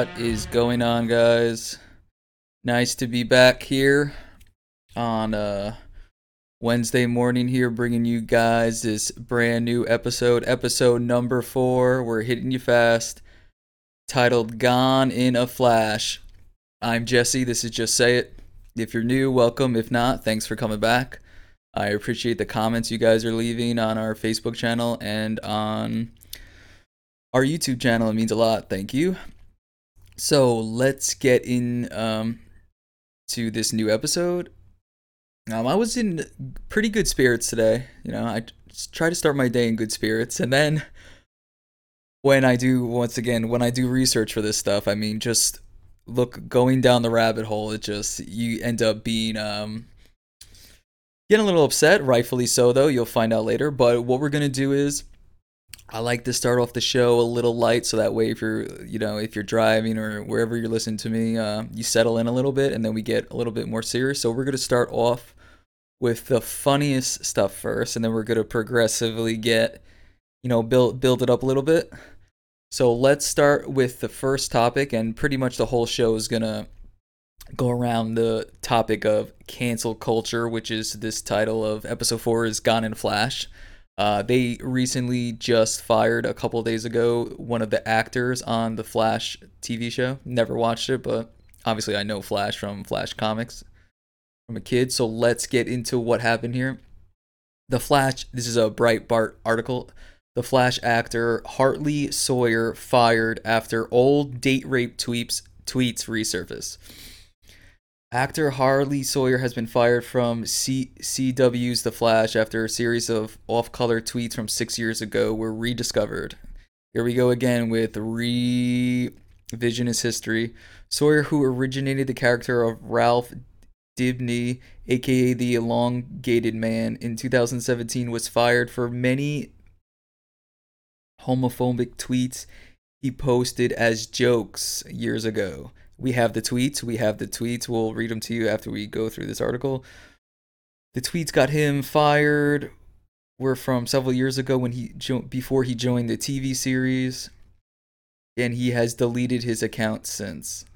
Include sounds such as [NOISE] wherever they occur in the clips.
What is going on, guys? Nice to be back here on uh, Wednesday morning here, bringing you guys this brand new episode, episode number four. We're hitting you fast, titled Gone in a Flash. I'm Jesse. This is Jess Say It. If you're new, welcome. If not, thanks for coming back. I appreciate the comments you guys are leaving on our Facebook channel and on our YouTube channel. It means a lot. Thank you. So let's get in um, to this new episode. Um, I was in pretty good spirits today. You know, I try to start my day in good spirits, and then when I do, once again, when I do research for this stuff, I mean, just look going down the rabbit hole. It just you end up being um, getting a little upset, rightfully so. Though you'll find out later. But what we're gonna do is I like to start off the show a little light so that way if you're you know if you're driving or wherever you're listening to me uh, you settle in a little bit and then we get a little bit more serious. So we're to start off with the funniest stuff first and then we're to progressively get you know build build it up a little bit. So let's start with the first topic and pretty much the whole show is to go around the topic of cancel culture which is this title of episode 4 is gone in a flash uh, they recently just fired a couple days ago one of the actors on the Flash TV show. Never watched it, but obviously I know Flash from Flash comics from a kid. So let's get into what happened here. The Flash, this is a Breitbart article. The Flash actor Hartley Sawyer fired after old date rape tweets tweets resurface. Actor Hartley Sawyer has been fired from C- CW's The Flash after a series of off color tweets from six years ago were rediscovered. Here we go again with revisionist history. Sawyer, who originated the character of Ralph Dibny, aka the Elongated Man, in 2017, was fired for many homophobic tweets he posted as jokes years ago we have the tweets. We have the tweets. We'll read them to you after we go through this article. The tweets got him fired. Were from several years ago when he jo- before he joined the TV series, and he has deleted his account since.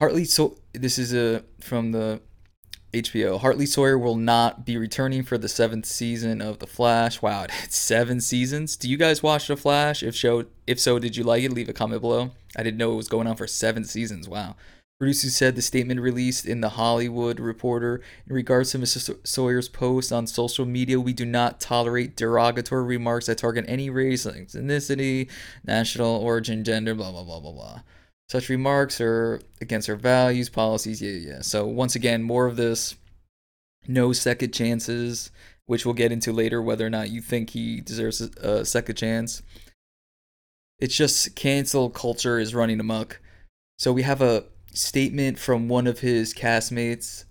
Hartley, so this is a from the HBO. Hartley Sawyer will not be returning for the seventh season of The Flash. Wow, [LAUGHS] it's seven seasons. Do you guys watch The Flash? If so, if so, did you like it? Leave a comment below. I didn't know it was going on for seven seasons. Wow. Producers said the statement released in the Hollywood Reporter in regards to Mr. Sawyer's post on social media. We do not tolerate derogatory remarks that target any race, ethnicity, national origin, gender, blah blah blah blah blah. Such remarks are against our values, policies. Yeah, yeah. So once again, more of this. No second chances, which we'll get into later. Whether or not you think he deserves a second chance. It's just cancel culture is running amok. So we have a statement from one of his castmates.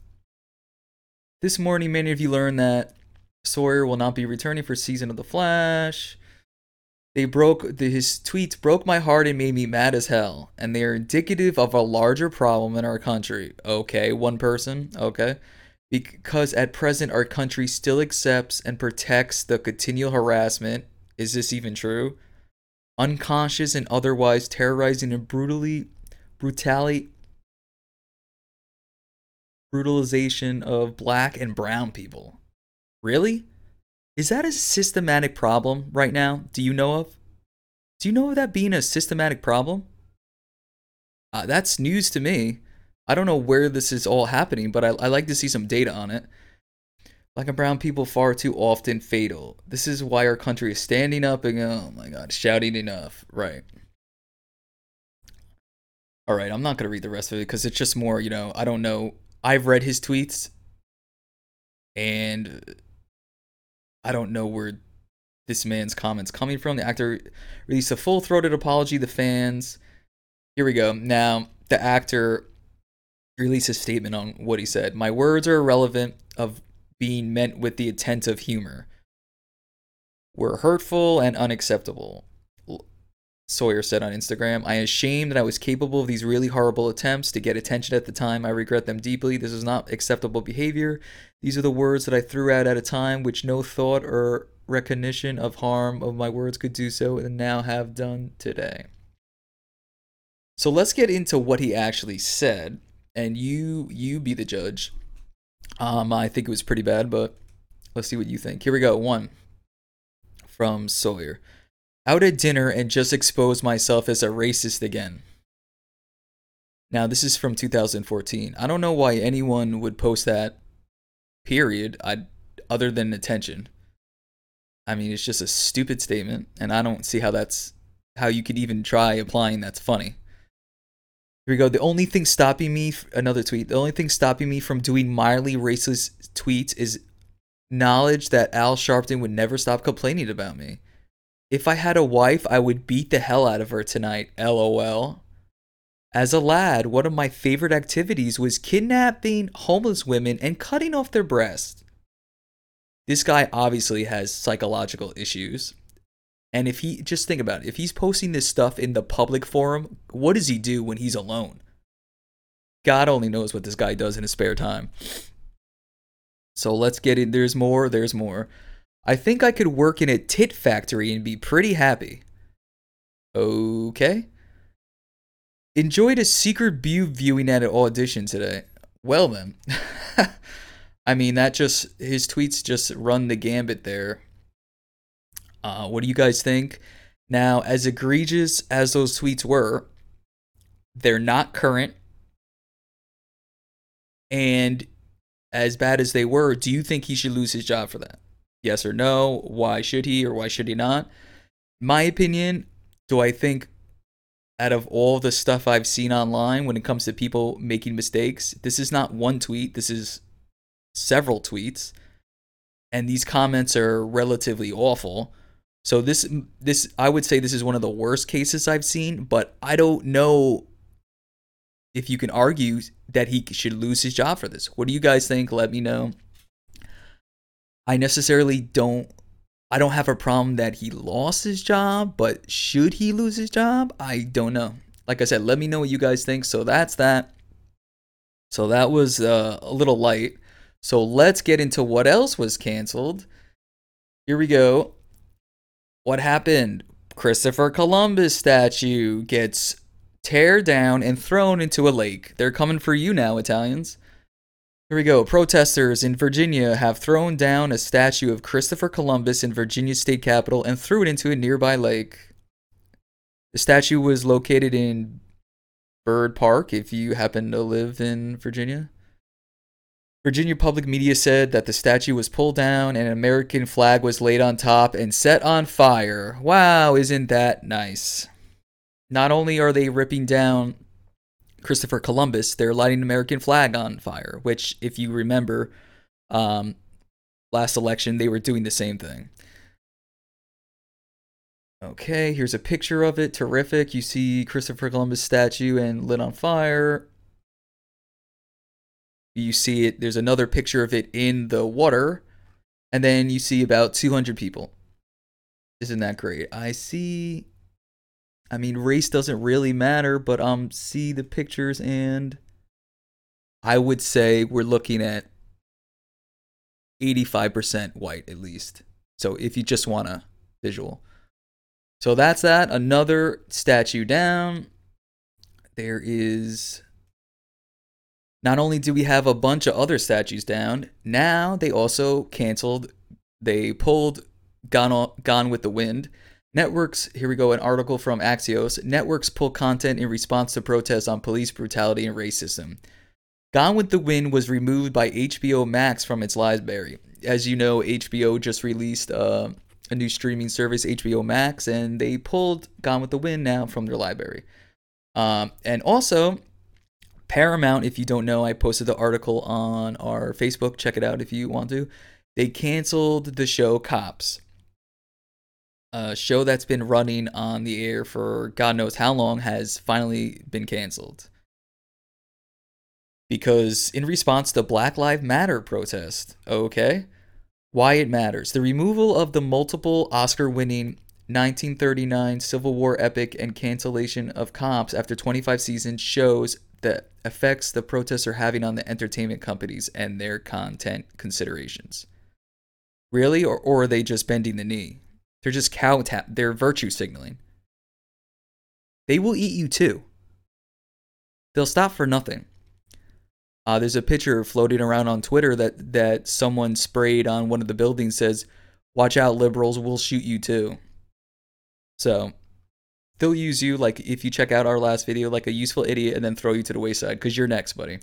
This morning, many of you learned that Sawyer will not be returning for season of The Flash. They broke the, his tweets broke my heart and made me mad as hell, and they are indicative of a larger problem in our country. Okay, one person. Okay, because at present our country still accepts and protects the continual harassment. Is this even true? Unconscious and otherwise terrorizing and brutally brutalization of black and brown people. Really? Is that a systematic problem right now? Do you know of? Do you know of that being a systematic problem? Uh, that's news to me. I don't know where this is all happening, but I, I like to see some data on it. Black and brown people far too often fatal. This is why our country is standing up and oh my god, shouting enough. Right. All right, I'm not going to read the rest of it because it's just more, you know, I don't know. I've read his tweets and I don't know where this man's comments coming from. The actor released a full-throated apology to fans. Here we go. Now, the actor released a statement on what he said. My words are irrelevant of being meant with the intent of humor were hurtful and unacceptable. Sawyer said on Instagram, I am ashamed that I was capable of these really horrible attempts to get attention at the time. I regret them deeply. This is not acceptable behavior. These are the words that I threw out at a time which no thought or recognition of harm of my words could do so and now have done today. So let's get into what he actually said, and you you be the judge. Um, I think it was pretty bad, but let's see what you think. Here we go. One from Sawyer. Out at dinner and just exposed myself as a racist again. Now, this is from 2014. I don't know why anyone would post that, period, I, other than attention. I mean, it's just a stupid statement, and I don't see how that's how you could even try applying that's funny. Here we go. The only thing stopping me, another tweet, the only thing stopping me from doing mildly racist tweets is knowledge that Al Sharpton would never stop complaining about me. If I had a wife, I would beat the hell out of her tonight. LOL. As a lad, one of my favorite activities was kidnapping homeless women and cutting off their breasts. This guy obviously has psychological issues. And if he just think about it, if he's posting this stuff in the public forum, what does he do when he's alone? God only knows what this guy does in his spare time. So let's get in. There's more, there's more. I think I could work in a tit factory and be pretty happy. Okay. Enjoyed a secret view viewing at an audition today. Well then. [LAUGHS] I mean, that just, his tweets just run the gambit there. Uh, what do you guys think? Now, as egregious as those tweets were, they're not current. And as bad as they were, do you think he should lose his job for that? Yes or no? Why should he or why should he not? My opinion, do I think out of all the stuff I've seen online when it comes to people making mistakes, this is not one tweet, this is several tweets. And these comments are relatively awful. So this this I would say this is one of the worst cases I've seen, but I don't know if you can argue that he should lose his job for this. What do you guys think? Let me know. I necessarily don't I don't have a problem that he lost his job, but should he lose his job? I don't know. Like I said, let me know what you guys think. So that's that. So that was uh, a little light. So let's get into what else was canceled. Here we go. What happened? Christopher Columbus statue gets tear down and thrown into a lake. They're coming for you now, Italians. Here we go. Protesters in Virginia have thrown down a statue of Christopher Columbus in Virginia state capitol and threw it into a nearby lake. The statue was located in Byrd Park, if you happen to live in Virginia. Virginia public media said that the statue was pulled down and an American flag was laid on top and set on fire. Wow, isn't that nice? Not only are they ripping down Christopher Columbus, they're lighting an American flag on fire, which, if you remember, um, last election, they were doing the same thing. Okay, here's a picture of it. Terrific. You see Christopher Columbus statue and lit on fire. You see it, there's another picture of it in the water. And then you see about 200 people. Isn't that great? I see I mean, race doesn't really matter, but um, see the pictures, and I would say we're looking at 85% white at least. So if you just want a visual. So that's that. Another statue down. There is. Not only do we have a bunch of other statues down, now they also canceled, they pulled Gone, Gone with the Wind Networks, here we go, an article from Axios. Networks pull content in response to protests on police brutality and racism. Gone with the Wind was removed by HBO Max from its library. As you know, HBO just released uh, a new streaming service, HBO Max, and they pulled Gone with the Wind now from their library. Um, and also, Paramount, if you don't know, I posted the article on our Facebook. Check it out if you want to. They canceled the show Cops a show that's been running on the air for God knows how long has finally been canceled. Because in response to Black Lives Matter protest, okay? Why it matters. The removal of the multiple Oscar winning 1939 Civil War epic and cancellation of Cops after 25 seasons shows the effects the protests are having on the entertainment companies and their content considerations. Really? Or, or are they just bending the knee? They're just cow tap. They're virtue signaling. They will eat you too. they'll stop for nothing. Uh, there's a picture floating around on Twitter that that someone sprayed on one of the buildings says, "Watch out, liberals! We'll shoot you too." So they'll use you like if you check out our last video like a useful idiot and then throw you to the wayside because you're next, buddy.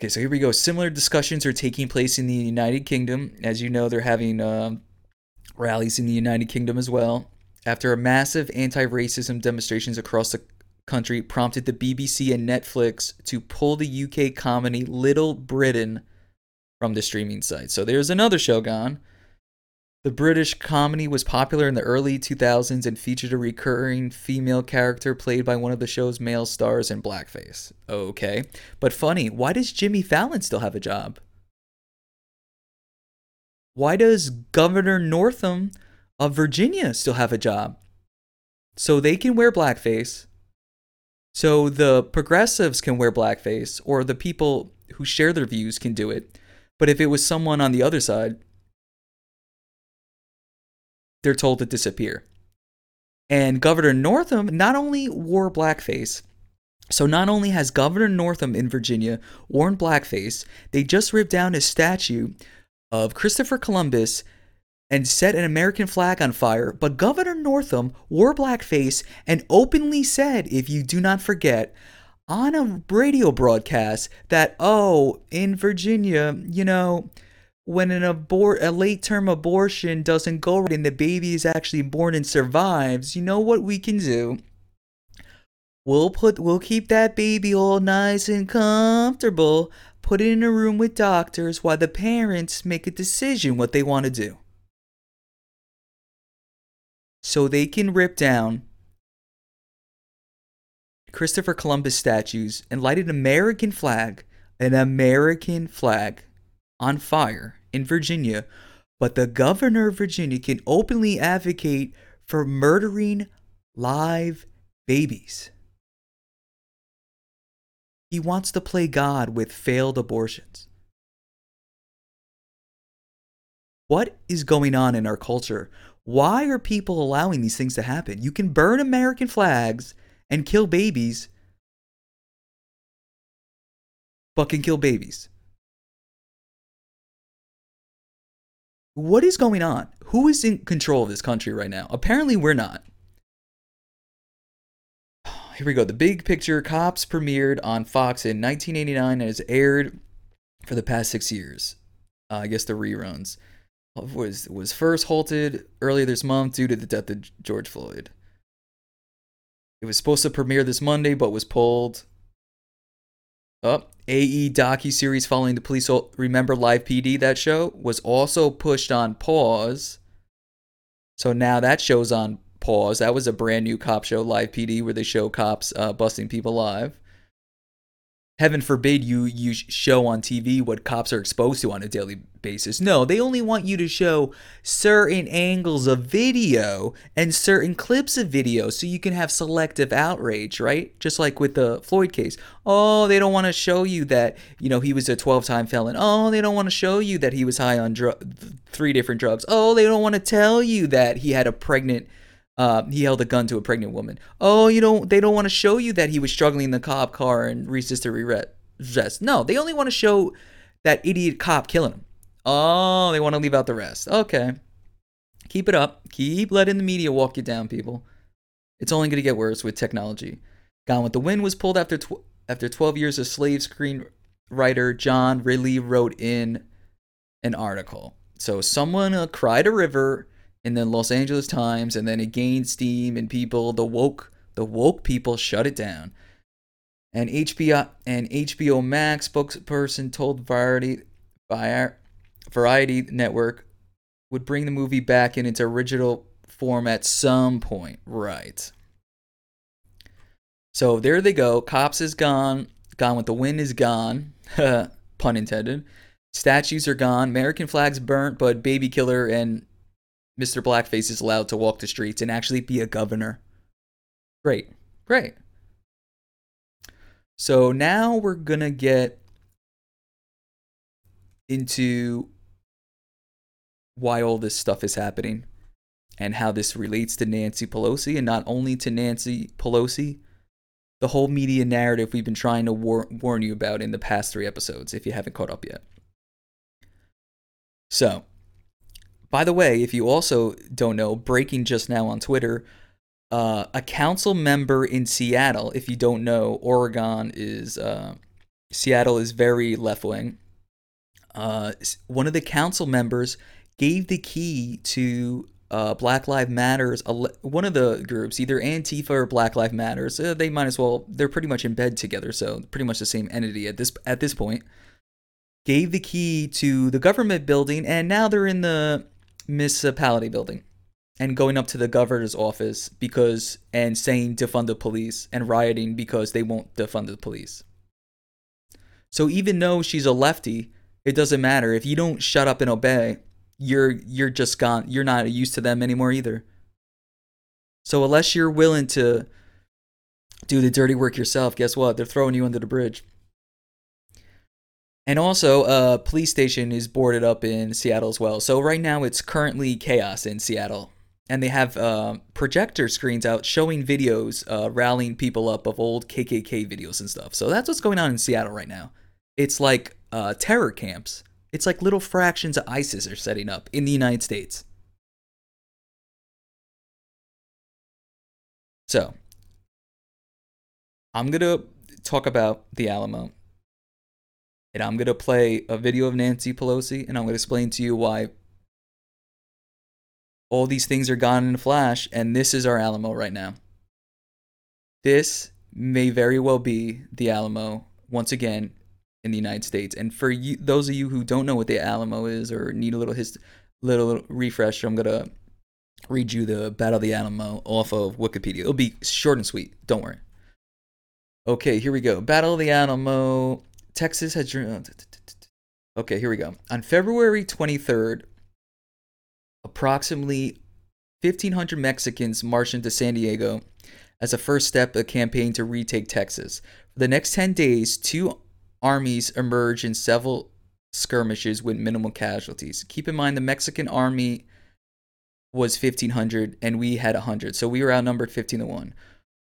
Okay, so here we go. Similar discussions are taking place in the United Kingdom. As you know, they're having uh, rallies in the United Kingdom as well. After a massive anti-racism demonstrations across the country prompted the BBC and Netflix to pull the UK comedy Little Britain from the streaming site. So there's another show gone. The British comedy was popular in the early 2000s and featured a recurring female character played by one of the show's male stars in blackface. Okay. But funny, why does Jimmy Fallon still have a job? Why does Governor Northam of Virginia still have a job? So they can wear blackface so the progressives can wear blackface, or the people who share their views can do it. But if it was someone on the other side, they're told to disappear. And Governor Northam not only wore blackface, so not only has Governor Northam in Virginia worn blackface, they just ripped down a statue of Christopher Columbus and set an American flag on fire, but Governor Northam wore blackface and openly said, if you do not forget, on a radio broadcast that, oh, in Virginia, you know, when an abort a late term abortion doesn't go right and the baby is actually born and survives, you know what we can do? We'll put we'll keep that baby all nice and comfortable, put it in a room with doctors while the parents make a decision what they want to do so they can rip down Christopher Columbus statues and light an American flag, an American flag on fire in Virginia, but the governor of Virginia can openly advocate for murdering live babies. He wants to play God with failed abortions. What is going on in our culture why are people allowing these things to happen? You can burn American flags and kill babies, can kill babies. What is going on? Who is in control of this country right now? Apparently, we're not. [SIGHS] Here we go. The Big Picture Cops premiered on Fox in 1989 and has aired for the past six years. Uh, I guess the reruns was was first halted earlier this month due to the death of George Floyd. It was supposed to premiere this Monday, but was pulled. Oh, AE docu series following the police. Remember Live PD? That show was also pushed on pause. So now that show's on pause. That was a brand new cop show, Live PD, where they show cops uh, busting people live heaven forbid you you show on TV what cops are exposed to on a daily basis. No, they only want you to show certain angles of video and certain clips of video so you can have selective outrage, right? Just like with the Floyd case. Oh, they don't want to show you that, you know, he was a 12-time felon. Oh, they don't want to show you that he was high on dr- three different drugs. Oh, they don't want to tell you that he had a pregnant uh, he held a gun to a pregnant woman. Oh, you don't. They don't want to show you that he was struggling in the cop car and resisted arrest. No, they only want to show that idiot cop killing him. Oh, they want to leave out the rest. Okay, keep it up. Keep letting the media walk you down, people. It's only going to get worse with technology. Gone with the Wind was pulled after tw- after 12 years. A slave screenwriter John Ridley wrote in an article. So someone uh, cried a river in then Los Angeles Times, and then it gained steam, and people, the woke, the woke people, shut it down. And HBO and HBO Max spokesperson told Variety, Variety Network would bring the movie back in its original form at some point. Right. So there they go. Cops is gone. Gone with the Wind is gone. [LAUGHS] Pun intended. Statues are gone. American flags burnt, but Baby Killer and Mr. Blackface is allowed to walk the streets and actually be a governor. Great. Great. So now we're going to get into why all this stuff is happening and how this relates to Nancy Pelosi and not only to Nancy Pelosi, the whole media narrative we've been trying to war- warn you about in the past three episodes if you haven't caught up yet. So, by the way, if you also don't know, breaking just now on Twitter, uh, a council member in Seattle, if you don't know, Oregon is, uh, Seattle is very left wing. Uh, one of the council members gave the key to uh, Black Lives Matters, one of the groups, either Antifa or Black Lives Matters, uh, they might as well. They're pretty much in bed together, so pretty much the same entity at this at this point. Gave the key to the government building, and now they're in the municipality building, and going up to the governor's office because and saying defund the police and rioting because they won't defund the police. So even though she's a lefty, it doesn't matter. If you don't shut up and obey you're you're just gone. You're not used to them anymore either. So unless you're willing to do the dirty work yourself guess what? They're throwing you under the bridge and also a police station is boarded up in seattle as well. So right now it's currently chaos in seattle. And they have uh, projector screens out showing videos uh, rallying people up of old kkk videos and stuff. So that's what's going on in seattle right now. It's like uh, terror camps. It's like little fractions of ISIS are setting up in the United States. So, I'm to talk about the Alamo. And I'm going to play a video of Nancy Pelosi and I'm going to explain to you why all these things are gone in a flash and this is our Alamo right now. This may very well be the Alamo once again in the United States. And for you, those of you who don't know what the Alamo is or need a little his little refresh, I'm gonna read you the Battle of the Alamo off of Wikipedia. It'll be short and sweet. Don't worry. Okay, here we go. Battle of the Alamo. Texas has. Oh, okay, here we go. On February 23rd, approximately 1,500 Mexicans marched into San Diego as a first step of a campaign to retake Texas. For the next 10 days, two armies emerge in several skirmishes with minimal casualties. Keep in mind the Mexican army was 1500 and we had 100. So we were outnumbered 15 to 1.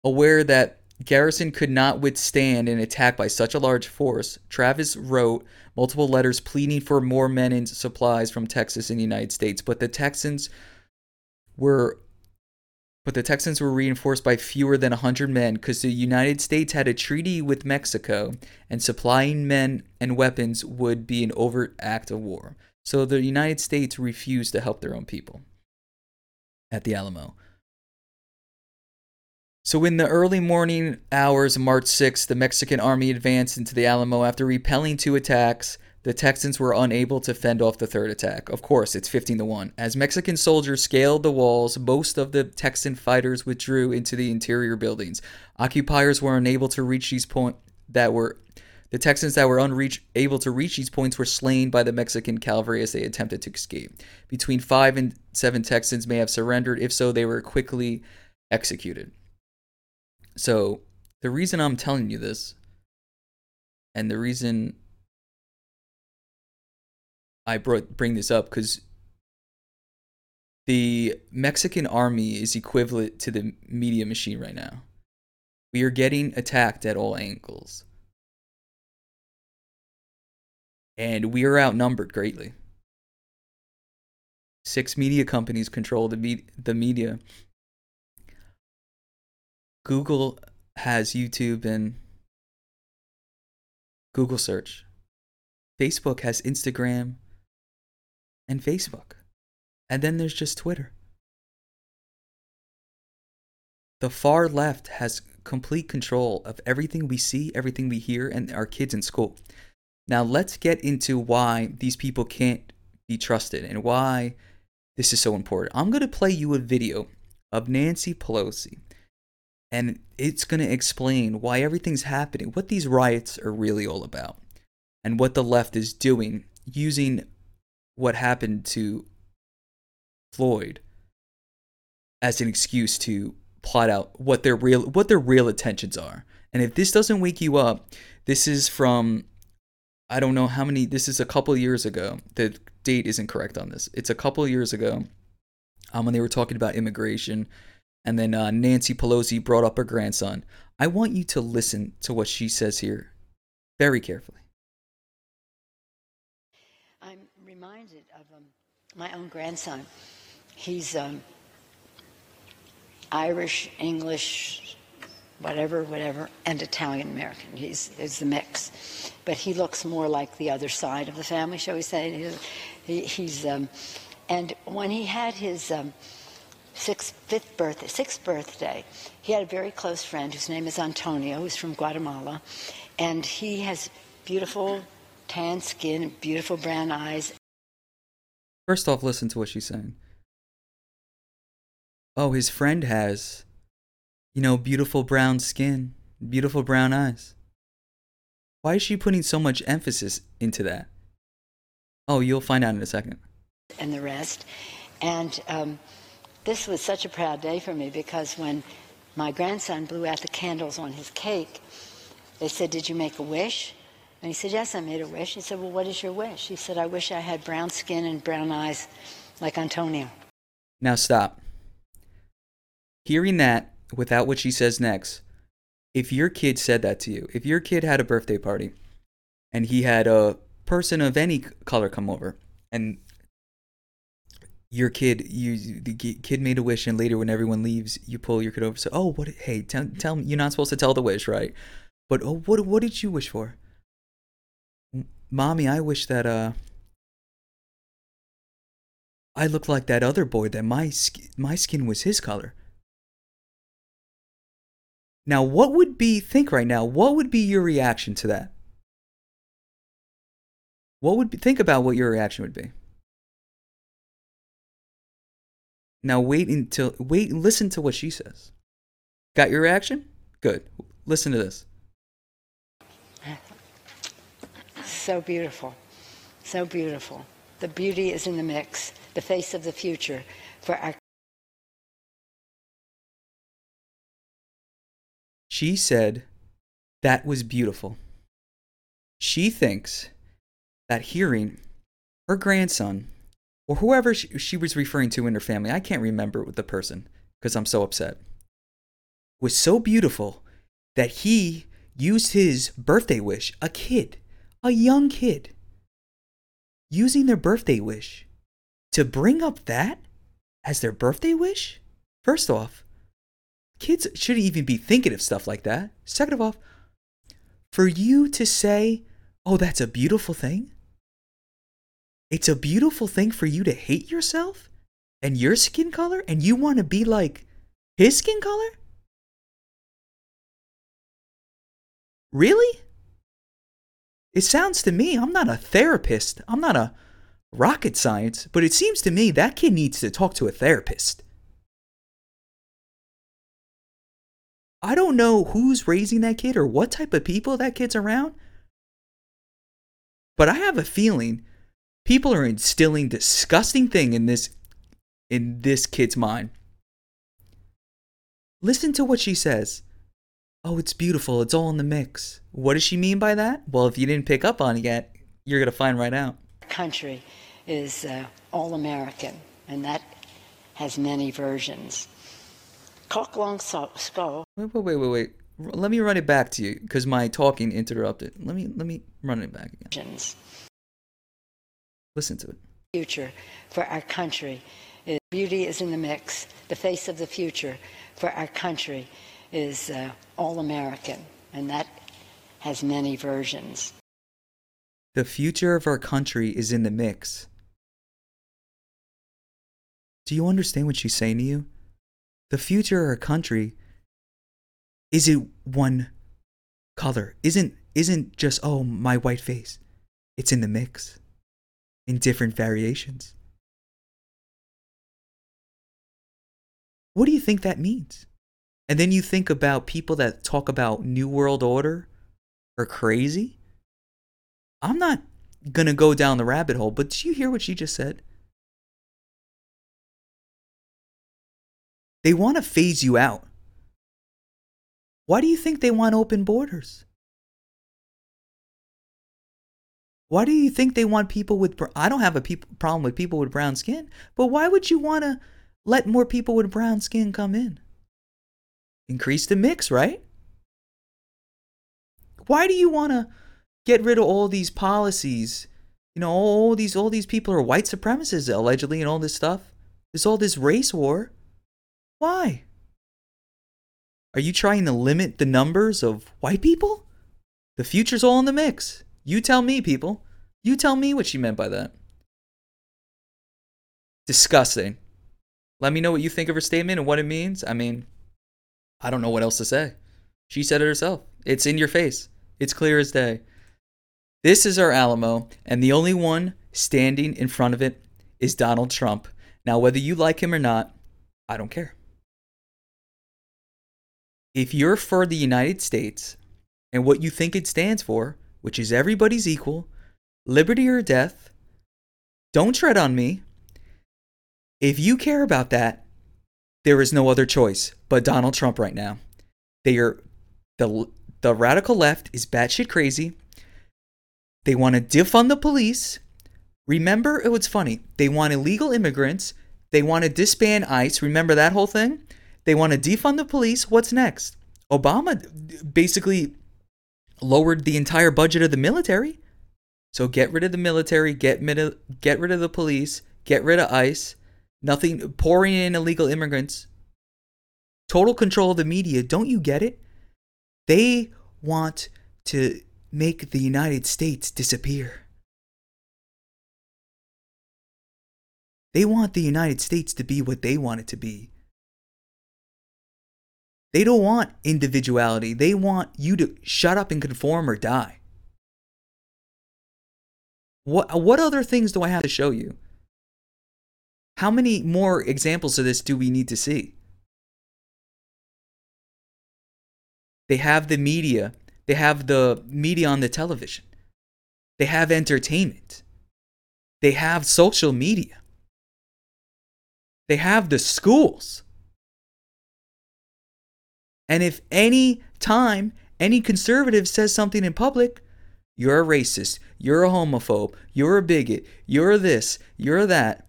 Aware that Garrison could not withstand an attack by such a large force, Travis wrote multiple letters pleading for more men and supplies from Texas and the United States, but the Texans were but the Texans were reinforced by fewer than 100 men because the United States had a treaty with Mexico, and supplying men and weapons would be an overt act of war. So the United States refused to help their own people at the Alamo. So, in the early morning hours of March 6th, the Mexican army advanced into the Alamo after repelling two attacks the Texans were unable to fend off the third attack. Of course, it's 15 to 1. As Mexican soldiers scaled the walls, most of the Texan fighters withdrew into the interior buildings. Occupiers were unable to reach these points that were the Texans that were unable to reach these points were slain by the Mexican cavalry as they attempted to escape. Between 5 and 7 Texans may have surrendered. If so, they were quickly executed. So, the reason I'm telling you this and the reason I brought bring this up because the Mexican army is equivalent to the media machine right now. We are getting attacked at all angles. And we are outnumbered greatly. Six media companies control the, me- the media. Google has YouTube and Google search. Facebook has Instagram, and Facebook. And then there's just Twitter. The far left has complete control of everything we see, everything we hear, and our kids in school. Now, let's get into why these people can't be trusted and why this is so important. I'm going to play you a video of Nancy Pelosi, and it's going to explain why everything's happening, what these riots are really all about, and what the left is doing using what happened to Floyd as an excuse to plot out what their real what their real intentions are. And if this doesn't wake you up, this is from I don't know how many this is a couple years ago. The date isn't correct on this. It's a couple years ago. Um, when they were talking about immigration And then uh, Nancy Pelosi brought up her grandson. I want you to listen to what she says here very carefully. I'm reminded of um, my own grandson. He's um, Irish, English, whatever, whatever, and Italian American. He's, he's the mix. But he looks more like the other side of the family, shall we say. He's, he, he's um, and when he had his um, sixth, fifth birthday, sixth birthday, he had a very close friend whose name is Antonio, who's from Guatemala, and he has beautiful tan skin, beautiful brown eyes. First off, listen to what she's saying. Oh, his friend has, you know, beautiful brown skin, beautiful brown eyes. Why is she putting so much emphasis into that? Oh, you'll find out in a second. And the rest. And um, this was such a proud day for me because when my grandson blew out the candles on his cake, they said, Did you make a wish? And he said, Yes, I made a wish. He said, Well, what is your wish? He said, I wish I had brown skin and brown eyes like Antonio. Now stop. Hearing that without what she says next, if your kid said that to you, if your kid had a birthday party and he had a person of any color come over and your kid you the kid made a wish and later when everyone leaves you pull your kid over so oh what hey tell, tell me you're not supposed to tell the wish right? But oh what what did you wish for? Mommy i wish that uh i looked like that other boy that my my skin was his color. Now what would be think right now what would be your reaction to that? What would be, think about what your reaction would be now wait until wait listen to what she says got your reaction good listen to this So beautiful. So beautiful. The beauty is in the mix, the face of the future for our She said that was beautiful. She thinks that hearing her grandson or whoever she, she was referring to in her family, I can't remember the person because I'm so upset, was so beautiful that he used his birthday wish, a kid, a young kid, using their birthday wish to bring up that as their birthday wish? First off, kids shouldn't even be thinking of stuff like that. Second of all, for you to say, oh, that's a beautiful thing. It's a beautiful thing for you to hate yourself and your skin color and you want to be like his skin color? Really? It sounds to me, I'm not a therapist, I'm not a rocket science, but it seems to me that kid needs to talk to a therapist. I don't know who's raising that kid or what type of people that kid's around, but I have a feeling people are instilling disgusting thing in this in this kid's mind. Listen to what she says. Oh, it's beautiful. It's all in the mix. What does she mean by that? Well, if you didn't pick up on it yet, you're going to find right out. country is uh, all American, and that has many versions. Cock long so- skull, Wait, wait, wait, wait, wait. Let me run it back to you because my talking interrupted. Let me let me run it back again. versions. Listen to it. Future for our country is beauty is in the mix. The face of the future for our country is uh, all American, and that has many versions. The future of our country is in the mix. Do you understand what she's saying to you? The future of our country isn't one color. Isn't isn't just oh my white face. It's in the mix. In different variations. What do you think that means? And then you think about people that talk about New World Order are crazy. I'm not going to go down the rabbit hole, but did you hear what she just said? They want to phase you out. Why do you think they want open borders? Why do you think they want people with I don't have a problem with people with brown skin, but why would you want to let more people with brown skin come in? increase the mix, right? Why do you want to get rid of all these policies? You know, all these all these people are white supremacists allegedly and all this stuff. There's all this race war. Why? Are you trying to limit the numbers of white people? The future's all in the mix. You tell me, people. You tell me what she meant by that. Disgusting. Let me know what you think of her statement and what it means. I mean, I don't know what else to say. She said it herself. It's in your face. It's clear as day. This is our Alamo, and the only one standing in front of it is Donald Trump. Now, whether you like him or not, I don't care. If you're for the United States and what you think it stands for, which is everybody's equal, liberty or death, don't tread on me. If you care about that, there is no other choice but Donald Trump right now. They are the the radical left is batshit crazy. They want to defund the police. Remember, it was funny. They want illegal immigrants. They want to disband ICE. Remember that whole thing? They want to defund the police. What's next? Obama basically lowered the entire budget of the military. So get rid of the military, get get rid of the police, get rid of ICE, nothing pouring in illegal immigrants. Total control of the media. Don't you get it? They want to make the United States disappear. They want the United States to be what they want it to be. They don't want individuality. They want you to shut up and conform or die. What what other things do I have to show you? How many more examples of this do we need to see? They have the media, they have the media on the television. They have entertainment. They have social media. They have the schools. And if any time any conservative says something in public, you're a racist, you're a homophobe, you're a bigot, you're this, you're that.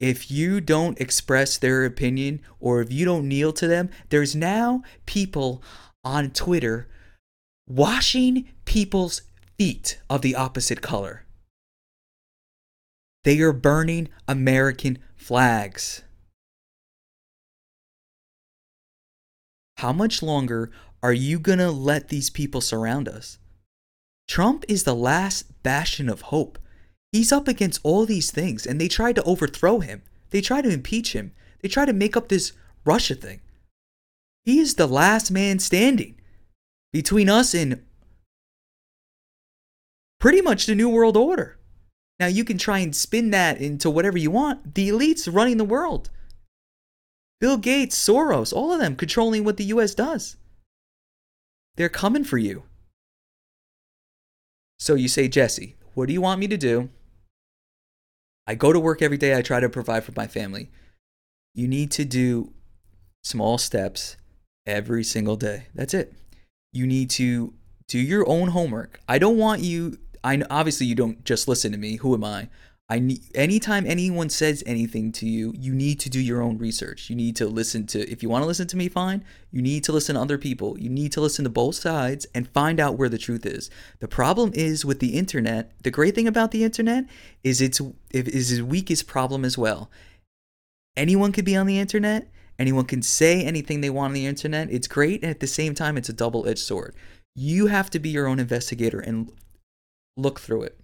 If you don't express their opinion or if you don't kneel to them, there's now people on Twitter washing people's feet of the opposite color. They are burning American flags. How much longer are you going to let these people surround us? Trump is the last bastion of hope. He's up against all these things, and they tried to overthrow him. They tried to impeach him. They tried to make up this Russia thing. He is the last man standing between us and pretty much the New World Order. Now, you can try and spin that into whatever you want. The elites running the world. Bill Gates, Soros, all of them controlling what the US does. They're coming for you. So you say, Jesse, what do you want me to do? I go to work every day, I try to provide for my family. You need to do small steps every single day. That's it. You need to do your own homework. I don't want you I obviously you don't just listen to me. Who am I? I need anytime anyone says anything to you, you need to do your own research. You need to listen to if you want to listen to me fine, you need to listen to other people. You need to listen to both sides and find out where the truth is. The problem is with the internet, the great thing about the internet is it's it is its weakest problem as well. Anyone could be on the internet, anyone can say anything they want on the internet. It's great and at the same time it's a double-edged sword. You have to be your own investigator and look through it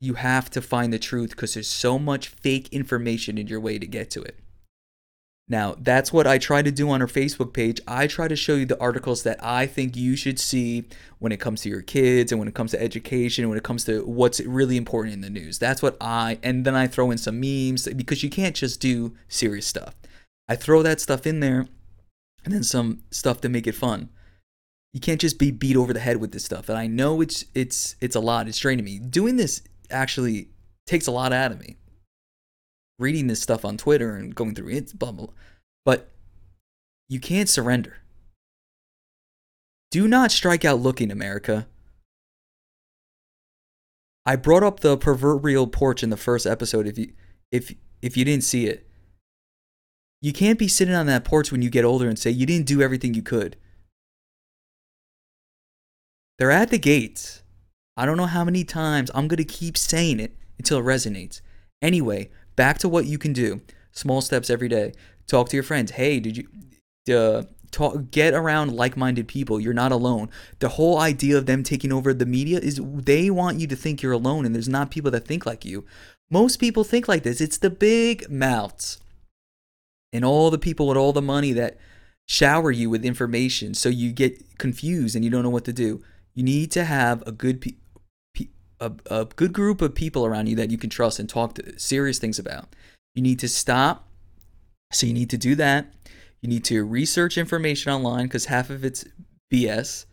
you have to find the truth because there's so much fake information in your way to get to it. Now, that's what I try to do on our Facebook page. I try to show you the articles that I think you should see when it comes to your kids and when it comes to education, and when it comes to what's really important in the news. That's what I, and then I throw in some memes because you can't just do serious stuff. I throw that stuff in there and then some stuff to make it fun. You can't just be beat over the head with this stuff. And I know it's it's it's a lot. It's draining me. Doing this actually takes a lot out of me. Reading this stuff on Twitter and going through it, blah. But you can't surrender. Do not strike out looking, America. I brought up the proverbial porch in the first episode if you if if you didn't see it. You can't be sitting on that porch when you get older and say you didn't do everything you could. They're at the gates. I don't know how many times I'm going to keep saying it until it resonates. Anyway, back to what you can do. Small steps every day. Talk to your friends. Hey, did you uh, talk, get around like-minded people? You're not alone. The whole idea of them taking over the media is they want you to think you're alone and there's not people that think like you. Most people think like this. It's the big mouths and all the people with all the money that shower you with information so you get confused and you don't know what to do. You need to have a good a, a good group of people around you that you can trust and talk to serious things about. You need to stop. So you need to do that. You need to research information online because half of it's BS.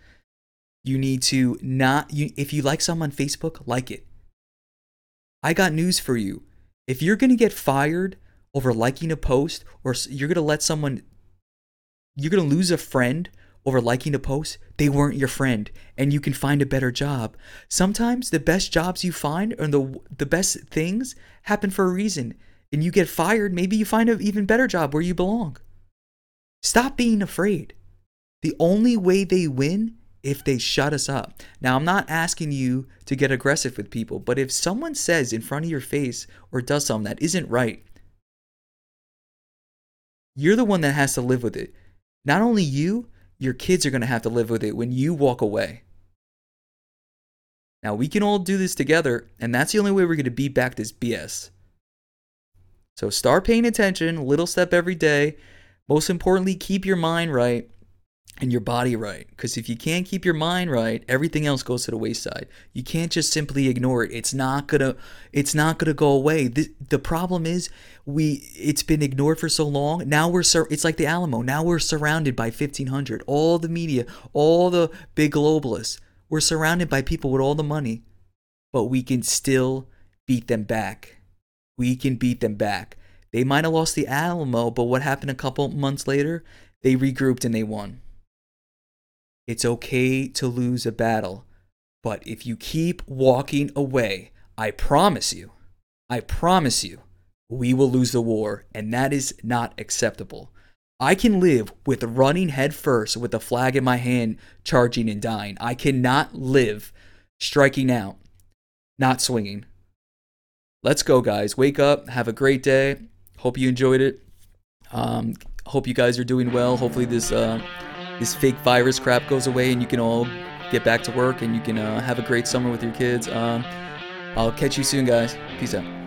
You need to not you if you like someone on Facebook, like it. I got news for you. If you're going to get fired over liking a post or you're going to let someone you're going to lose a friend over liking a post, they weren't your friend and you can find a better job. Sometimes the best jobs you find and the the best things happen for a reason. And you get fired, maybe you find an even better job where you belong. Stop being afraid. The only way they win if they shut us up. Now, I'm not asking you to get aggressive with people, but if someone says in front of your face or does something that isn't right, you're the one that has to live with it. Not only you, your kids are going to have to live with it when you walk away. Now, we can all do this together, and that's the only way we're going to beat back this BS. So start paying attention, little step every day. Most importantly, keep your mind right and your body right. Because if you can't keep your mind right, everything else goes to the wayside. You can't just simply ignore it. It's not gonna. It's not gonna go away. The, the problem is we. It's been ignored for so long. Now we're. Sur- it's like the Alamo. Now we're surrounded by 1500. All the media, all the big globalists. We're surrounded by people with all the money, but we can still beat them back. We can beat them back. They might have lost the Alamo, but what happened a couple months later? They regrouped and they won. It's okay to lose a battle, but if you keep walking away, I promise you, I promise you, we will lose the war, and that is not acceptable. I can live with running head first with a flag in my hand, charging and dying. I cannot live striking out, not swinging. Let's go, guys. Wake up. Have a great day. Hope you enjoyed it. Um, hope you guys are doing well. Hopefully, this uh, this fake virus crap goes away and you can all get back to work and you can uh, have a great summer with your kids. Um, I'll catch you soon, guys. Peace out.